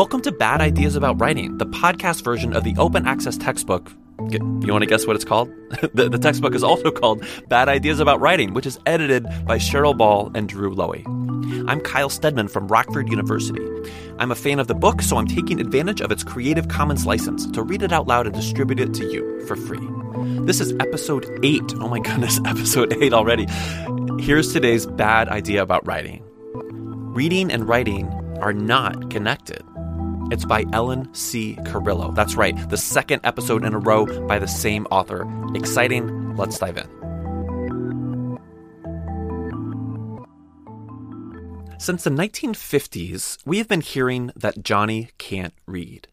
Welcome to Bad Ideas About Writing, the podcast version of the open access textbook. You want to guess what it's called? the, the, textbook is also called Bad Ideas About Writing, which is edited by Cheryl Ball and Drew Loewe. I'm Kyle Stedman from Rockford University. I'm a fan of the book, so I'm taking advantage of its Creative Commons license to read it out loud and distribute it to you for free. This is episode 8. Oh my goodness, episode 8 already. Here's today's bad idea about writing reading and writing are not connected. It's by Ellen C. Carillo. That's right, the second episode in a row by the same author. Exciting. Let's dive in. Since the 1950s, we have been hearing that Johnny can't read.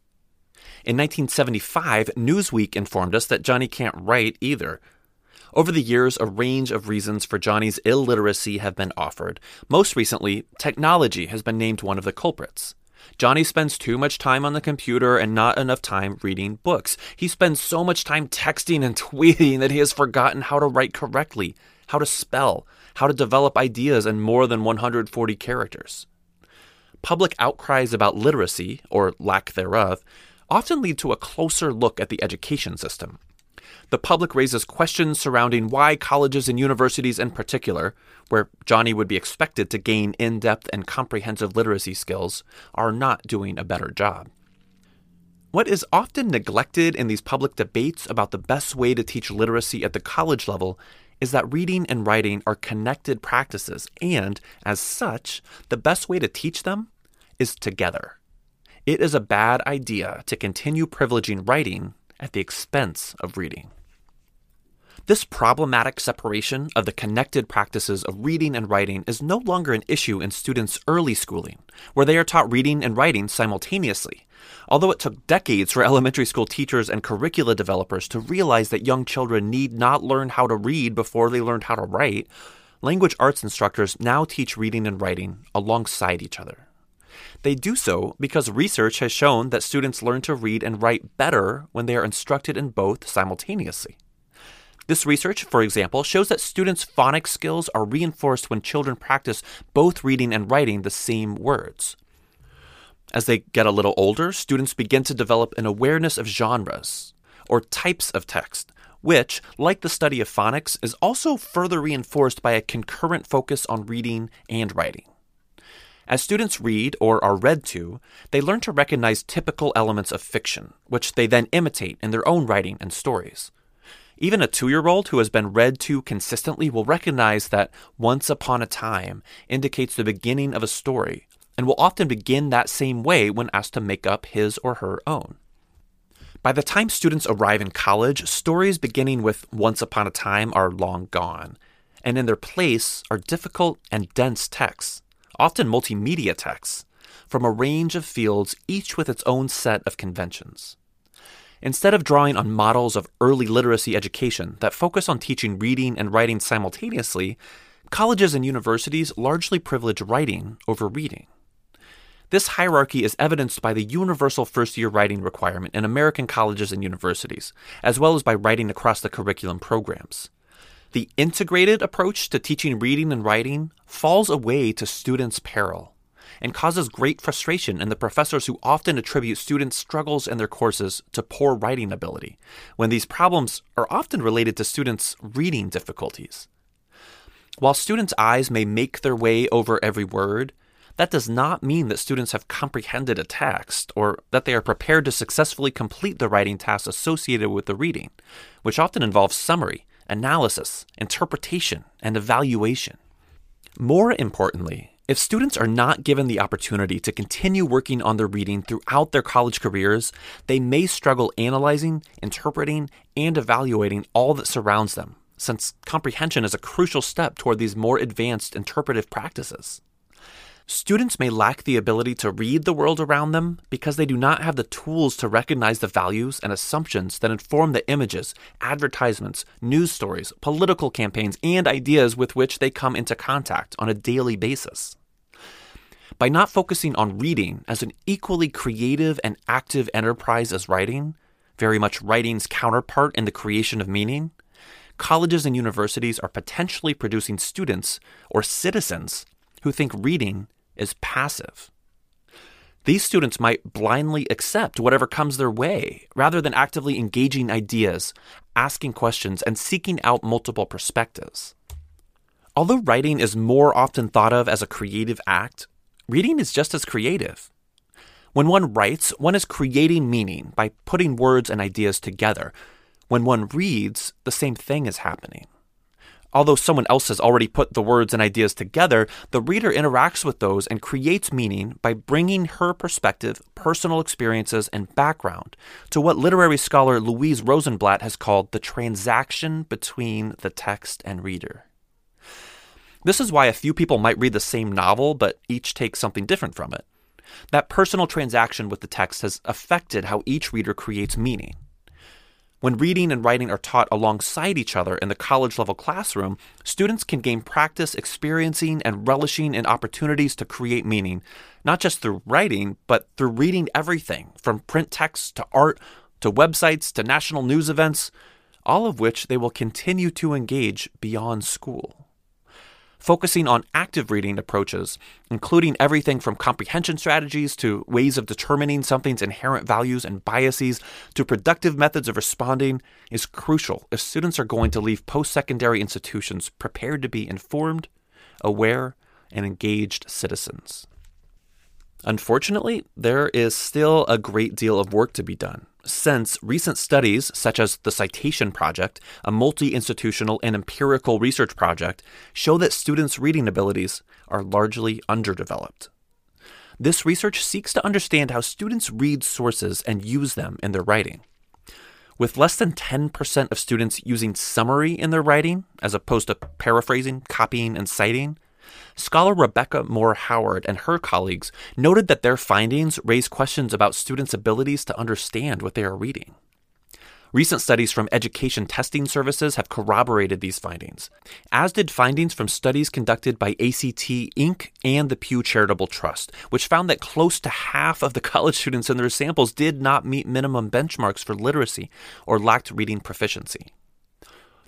In 1975, Newsweek informed us that Johnny can't write either. Over the years, a range of reasons for Johnny's illiteracy have been offered. Most recently, technology has been named one of the culprits. Johnny spends too much time on the computer and not enough time reading books. He spends so much time texting and tweeting that he has forgotten how to write correctly, how to spell, how to develop ideas in more than 140 characters. Public outcries about literacy, or lack thereof, often lead to a closer look at the education system the public raises questions surrounding why colleges and universities in particular, where Johnny would be expected to gain in depth and comprehensive literacy skills, are not doing a better job. What is often neglected in these public debates about the best way to teach literacy at the college level is that reading and writing are connected practices, and as such, the best way to teach them is together. It is a bad idea to continue privileging writing at the expense of reading. This problematic separation of the connected practices of reading and writing is no longer an issue in students' early schooling, where they are taught reading and writing simultaneously. Although it took decades for elementary school teachers and curricula developers to realize that young children need not learn how to read before they learned how to write, language arts instructors now teach reading and writing alongside each other. They do so because research has shown that students learn to read and write better when they are instructed in both simultaneously. This research, for example, shows that students' phonics skills are reinforced when children practice both reading and writing the same words. As they get a little older, students begin to develop an awareness of genres, or types of text, which, like the study of phonics, is also further reinforced by a concurrent focus on reading and writing. As students read or are read to, they learn to recognize typical elements of fiction, which they then imitate in their own writing and stories. Even a two year old who has been read to consistently will recognize that once upon a time indicates the beginning of a story and will often begin that same way when asked to make up his or her own. By the time students arrive in college, stories beginning with once upon a time are long gone, and in their place are difficult and dense texts, often multimedia texts, from a range of fields, each with its own set of conventions. Instead of drawing on models of early literacy education that focus on teaching reading and writing simultaneously, colleges and universities largely privilege writing over reading. This hierarchy is evidenced by the universal first year writing requirement in American colleges and universities, as well as by writing across the curriculum programs. The integrated approach to teaching reading and writing falls away to students' peril and causes great frustration in the professors who often attribute students' struggles in their courses to poor writing ability, when these problems are often related to students' reading difficulties. While students' eyes may make their way over every word, that does not mean that students have comprehended a text or that they are prepared to successfully complete the writing tasks associated with the reading, which often involves summary, analysis, interpretation, and evaluation. More importantly, if students are not given the opportunity to continue working on their reading throughout their college careers, they may struggle analyzing, interpreting, and evaluating all that surrounds them, since comprehension is a crucial step toward these more advanced interpretive practices. Students may lack the ability to read the world around them because they do not have the tools to recognize the values and assumptions that inform the images, advertisements, news stories, political campaigns, and ideas with which they come into contact on a daily basis. By not focusing on reading as an equally creative and active enterprise as writing, very much writing's counterpart in the creation of meaning, colleges and universities are potentially producing students or citizens who think reading is passive. These students might blindly accept whatever comes their way rather than actively engaging ideas, asking questions, and seeking out multiple perspectives. Although writing is more often thought of as a creative act, reading is just as creative. When one writes, one is creating meaning by putting words and ideas together. When one reads, the same thing is happening. Although someone else has already put the words and ideas together, the reader interacts with those and creates meaning by bringing her perspective, personal experiences, and background to what literary scholar Louise Rosenblatt has called the transaction between the text and reader. This is why a few people might read the same novel, but each takes something different from it. That personal transaction with the text has affected how each reader creates meaning. When reading and writing are taught alongside each other in the college level classroom, students can gain practice experiencing and relishing in opportunities to create meaning, not just through writing, but through reading everything from print texts to art to websites to national news events, all of which they will continue to engage beyond school focusing on active reading approaches, including everything from comprehension strategies to ways of determining something's inherent values and biases to productive methods of responding, is crucial if students are going to leave post secondary institutions prepared to be informed, aware, and engaged citizens. Unfortunately, there is still a great deal of work to be done since recent studies, such as the Citation Project, a multi institutional and empirical research project, show that students' reading abilities are largely underdeveloped. This research seeks to understand how students read sources and use them in their writing. With less than 10% of students using summary in their writing, as opposed to paraphrasing, copying, and citing, Scholar Rebecca Moore Howard and her colleagues noted that their findings raise questions about students' abilities to understand what they are reading. Recent studies from education testing services have corroborated these findings, as did findings from studies conducted by ACT Inc. and the Pew Charitable Trust, which found that close to half of the college students in their samples did not meet minimum benchmarks for literacy or lacked reading proficiency.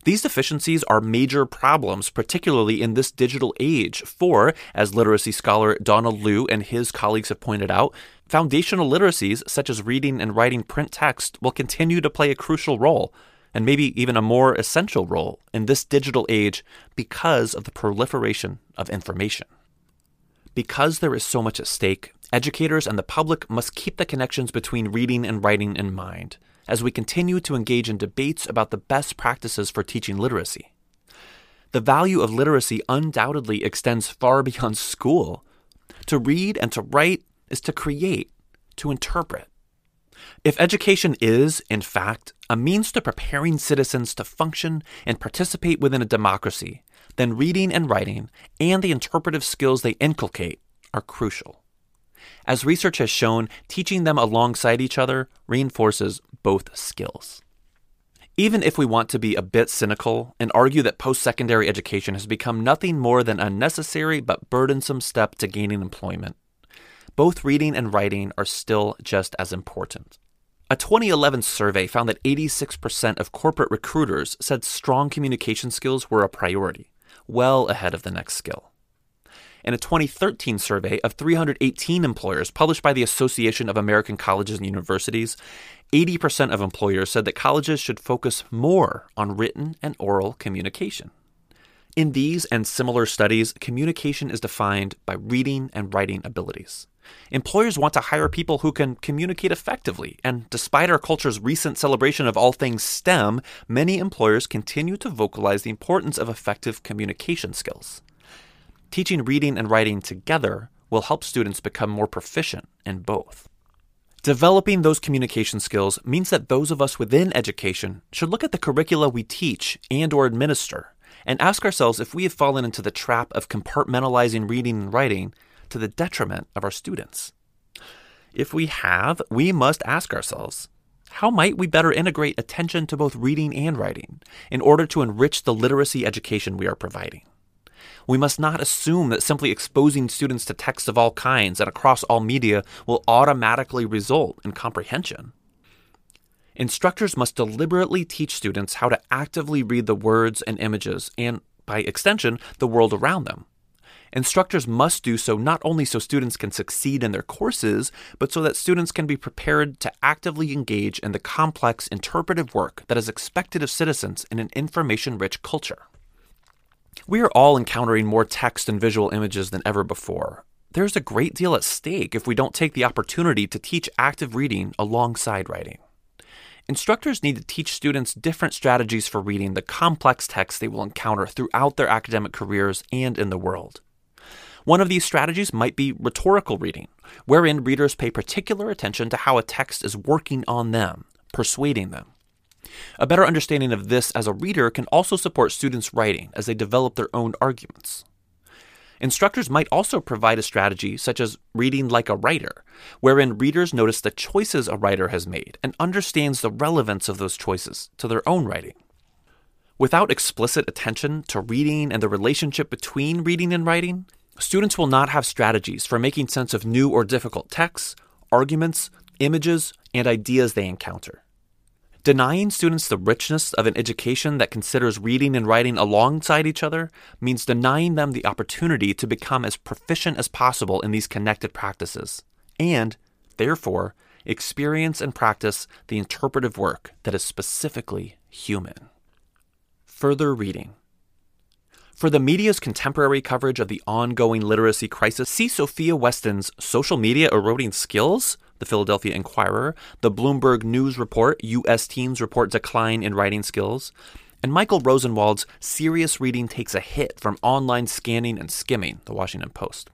These deficiencies are major problems, particularly in this digital age, for, as literacy scholar Donald Leu and his colleagues have pointed out, foundational literacies such as reading and writing print text will continue to play a crucial role, and maybe even a more essential role, in this digital age because of the proliferation of information. Because there is so much at stake, educators and the public must keep the connections between reading and writing in mind as we continue to engage in debates about the best practices for teaching literacy. The value of literacy undoubtedly extends far beyond school. To read and to write is to create, to interpret. If education is, in fact, a means to preparing citizens to function and participate within a democracy, then reading and writing and the interpretive skills they inculcate are crucial. As research has shown, teaching them alongside each other reinforces both skills. Even if we want to be a bit cynical and argue that post secondary education has become nothing more than a necessary but burdensome step to gaining employment, both reading and writing are still just as important. A 2011 survey found that 86% of corporate recruiters said strong communication skills were a priority, well ahead of the next skill. In a 2013 survey of 318 employers published by the Association of American Colleges and Universities, 80% of employers said that colleges should focus more on written and oral communication. In these and similar studies, communication is defined by reading and writing abilities. Employers want to hire people who can communicate effectively, and despite our culture's recent celebration of all things STEM, many employers continue to vocalize the importance of effective communication skills. Teaching reading and writing together will help students become more proficient in both. Developing those communication skills means that those of us within education should look at the curricula we teach and or administer and ask ourselves if we have fallen into the trap of compartmentalizing reading and writing to the detriment of our students. If we have, we must ask ourselves, how might we better integrate attention to both reading and writing in order to enrich the literacy education we are providing? We must not assume that simply exposing students to texts of all kinds and across all media will automatically result in comprehension. Instructors must deliberately teach students how to actively read the words and images, and by extension, the world around them. Instructors must do so not only so students can succeed in their courses, but so that students can be prepared to actively engage in the complex interpretive work that is expected of citizens in an information rich culture. We are all encountering more text and visual images than ever before. There's a great deal at stake if we don't take the opportunity to teach active reading alongside writing. Instructors need to teach students different strategies for reading the complex texts they will encounter throughout their academic careers and in the world. One of these strategies might be rhetorical reading, wherein readers pay particular attention to how a text is working on them, persuading them. A better understanding of this as a reader can also support students' writing as they develop their own arguments. Instructors might also provide a strategy such as reading like a writer, wherein readers notice the choices a writer has made and understands the relevance of those choices to their own writing. Without explicit attention to reading and the relationship between reading and writing, students will not have strategies for making sense of new or difficult texts, arguments, images, and ideas they encounter. Denying students the richness of an education that considers reading and writing alongside each other means denying them the opportunity to become as proficient as possible in these connected practices, and, therefore, experience and practice the interpretive work that is specifically human. Further reading. For the media's contemporary coverage of the ongoing literacy crisis, see Sophia Weston's Social Media Eroding Skills, the Philadelphia Inquirer, the Bloomberg News Report, U.S. Teens Report Decline in Writing Skills, and Michael Rosenwald's Serious Reading Takes a Hit from Online Scanning and Skimming, the Washington Post.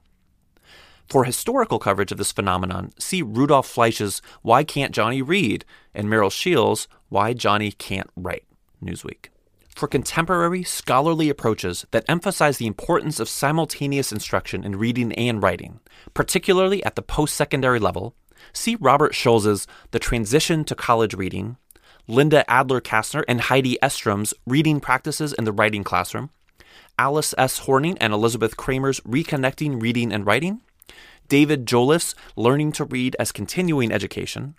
For historical coverage of this phenomenon, see Rudolf Flesch's Why Can't Johnny Read and Merrill Sheils' Why Johnny Can't Write, Newsweek for contemporary scholarly approaches that emphasize the importance of simultaneous instruction in reading and writing, particularly at the post secondary level, see Robert Scholes's The Transition to College Reading, Linda Adler Kassner and Heidi Estrem's Reading Practices in the Writing Classroom, Alice S. Horning and Elizabeth Kraemer's Reconnecting Reading and Writing, David Jolliffe's Learning to Read as Continuing Education,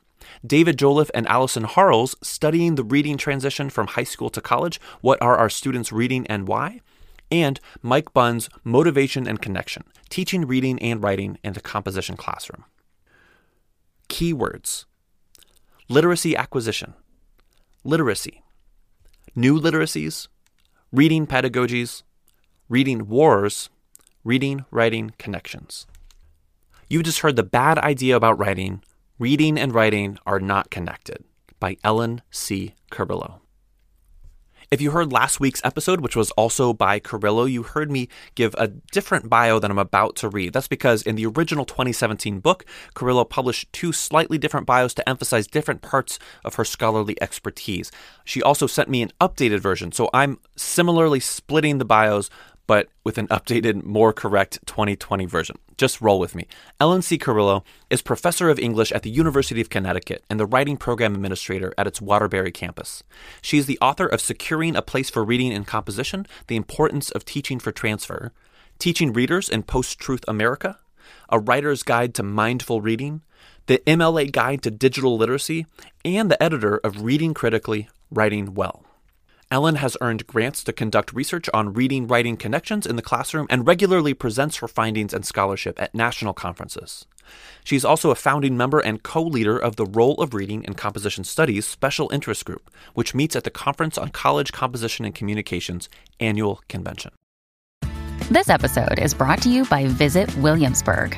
David Jolliffe and Allison Harl's studying the reading transition from high school to college. What are our students reading and why? And Mike Bunn's Motivation and Connection, teaching reading and writing in the composition classroom. Keywords. Literacy acquisition, literacy, new literacies, reading pedagogies, reading wars, reading writing connections. You just heard the bad idea about writing. Reading and Writing Are Not Connected. By Ellen C. Carillo. If you heard last week's episode, which was also by Carillo, you heard me give a different bio than I'm about to read. That's because in the original 2017 book, Carillo published two slightly different bios to emphasize different parts of her scholarly expertise. She also sent me an updated version, so I'm similarly splitting the bios but with an updated, more correct 2020 version. Just roll with me. Ellen C. Carillo is professor of English at the University of Connecticut and the writing program administrator at its Waterbury campus. She is the author of Securing a Place for Reading and Composition The Importance of Teaching for Transfer, Teaching Readers in Post Truth America, A Writer's Guide to Mindful Reading, the MLA Guide to Digital Literacy, and the editor of Reading Critically, Writing Well. Ellen has earned grants to conduct research on reading writing connections in the classroom and regularly presents her findings and scholarship at national conferences. She's also a founding member and co leader of the Role of Reading and Composition Studies Special Interest Group, which meets at the Conference on College Composition and Communications annual convention. This episode is brought to you by Visit Williamsburg.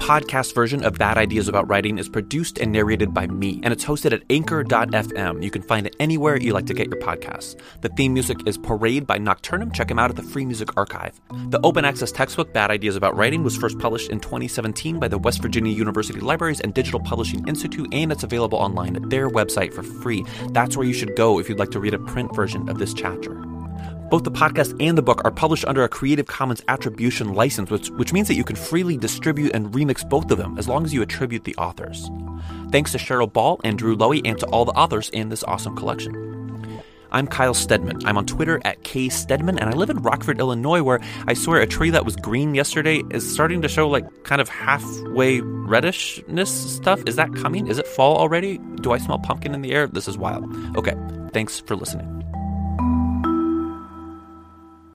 podcast version of Bad Ideas About Writing is produced and narrated by me, and it's hosted at anchor.fm. You can find it anywhere you like to get your podcasts. The theme music is Parade by Nocturnum. Check them out at the Free Music Archive. The open access textbook, Bad Ideas About Writing, was first published in 2017 by the West Virginia University Libraries and Digital Publishing Institute, and it's available online at their website for free. That's where you should go if you'd like to read a print version of this chapter. Both the podcast and the book are published under a Creative Commons Attribution license, which, which means that you can freely distribute and remix both of them as long as you attribute the authors. Thanks to Cheryl Ball and Drew Loewe and to all the authors in this awesome collection. I'm Kyle Stedman. I'm on Twitter at kstedman, and I live in Rockford, Illinois, where I swear a tree that was green yesterday is starting to show like kind of halfway reddishness stuff. Is that coming? Is it fall already? Do I smell pumpkin in the air? This is wild. Okay, thanks for listening.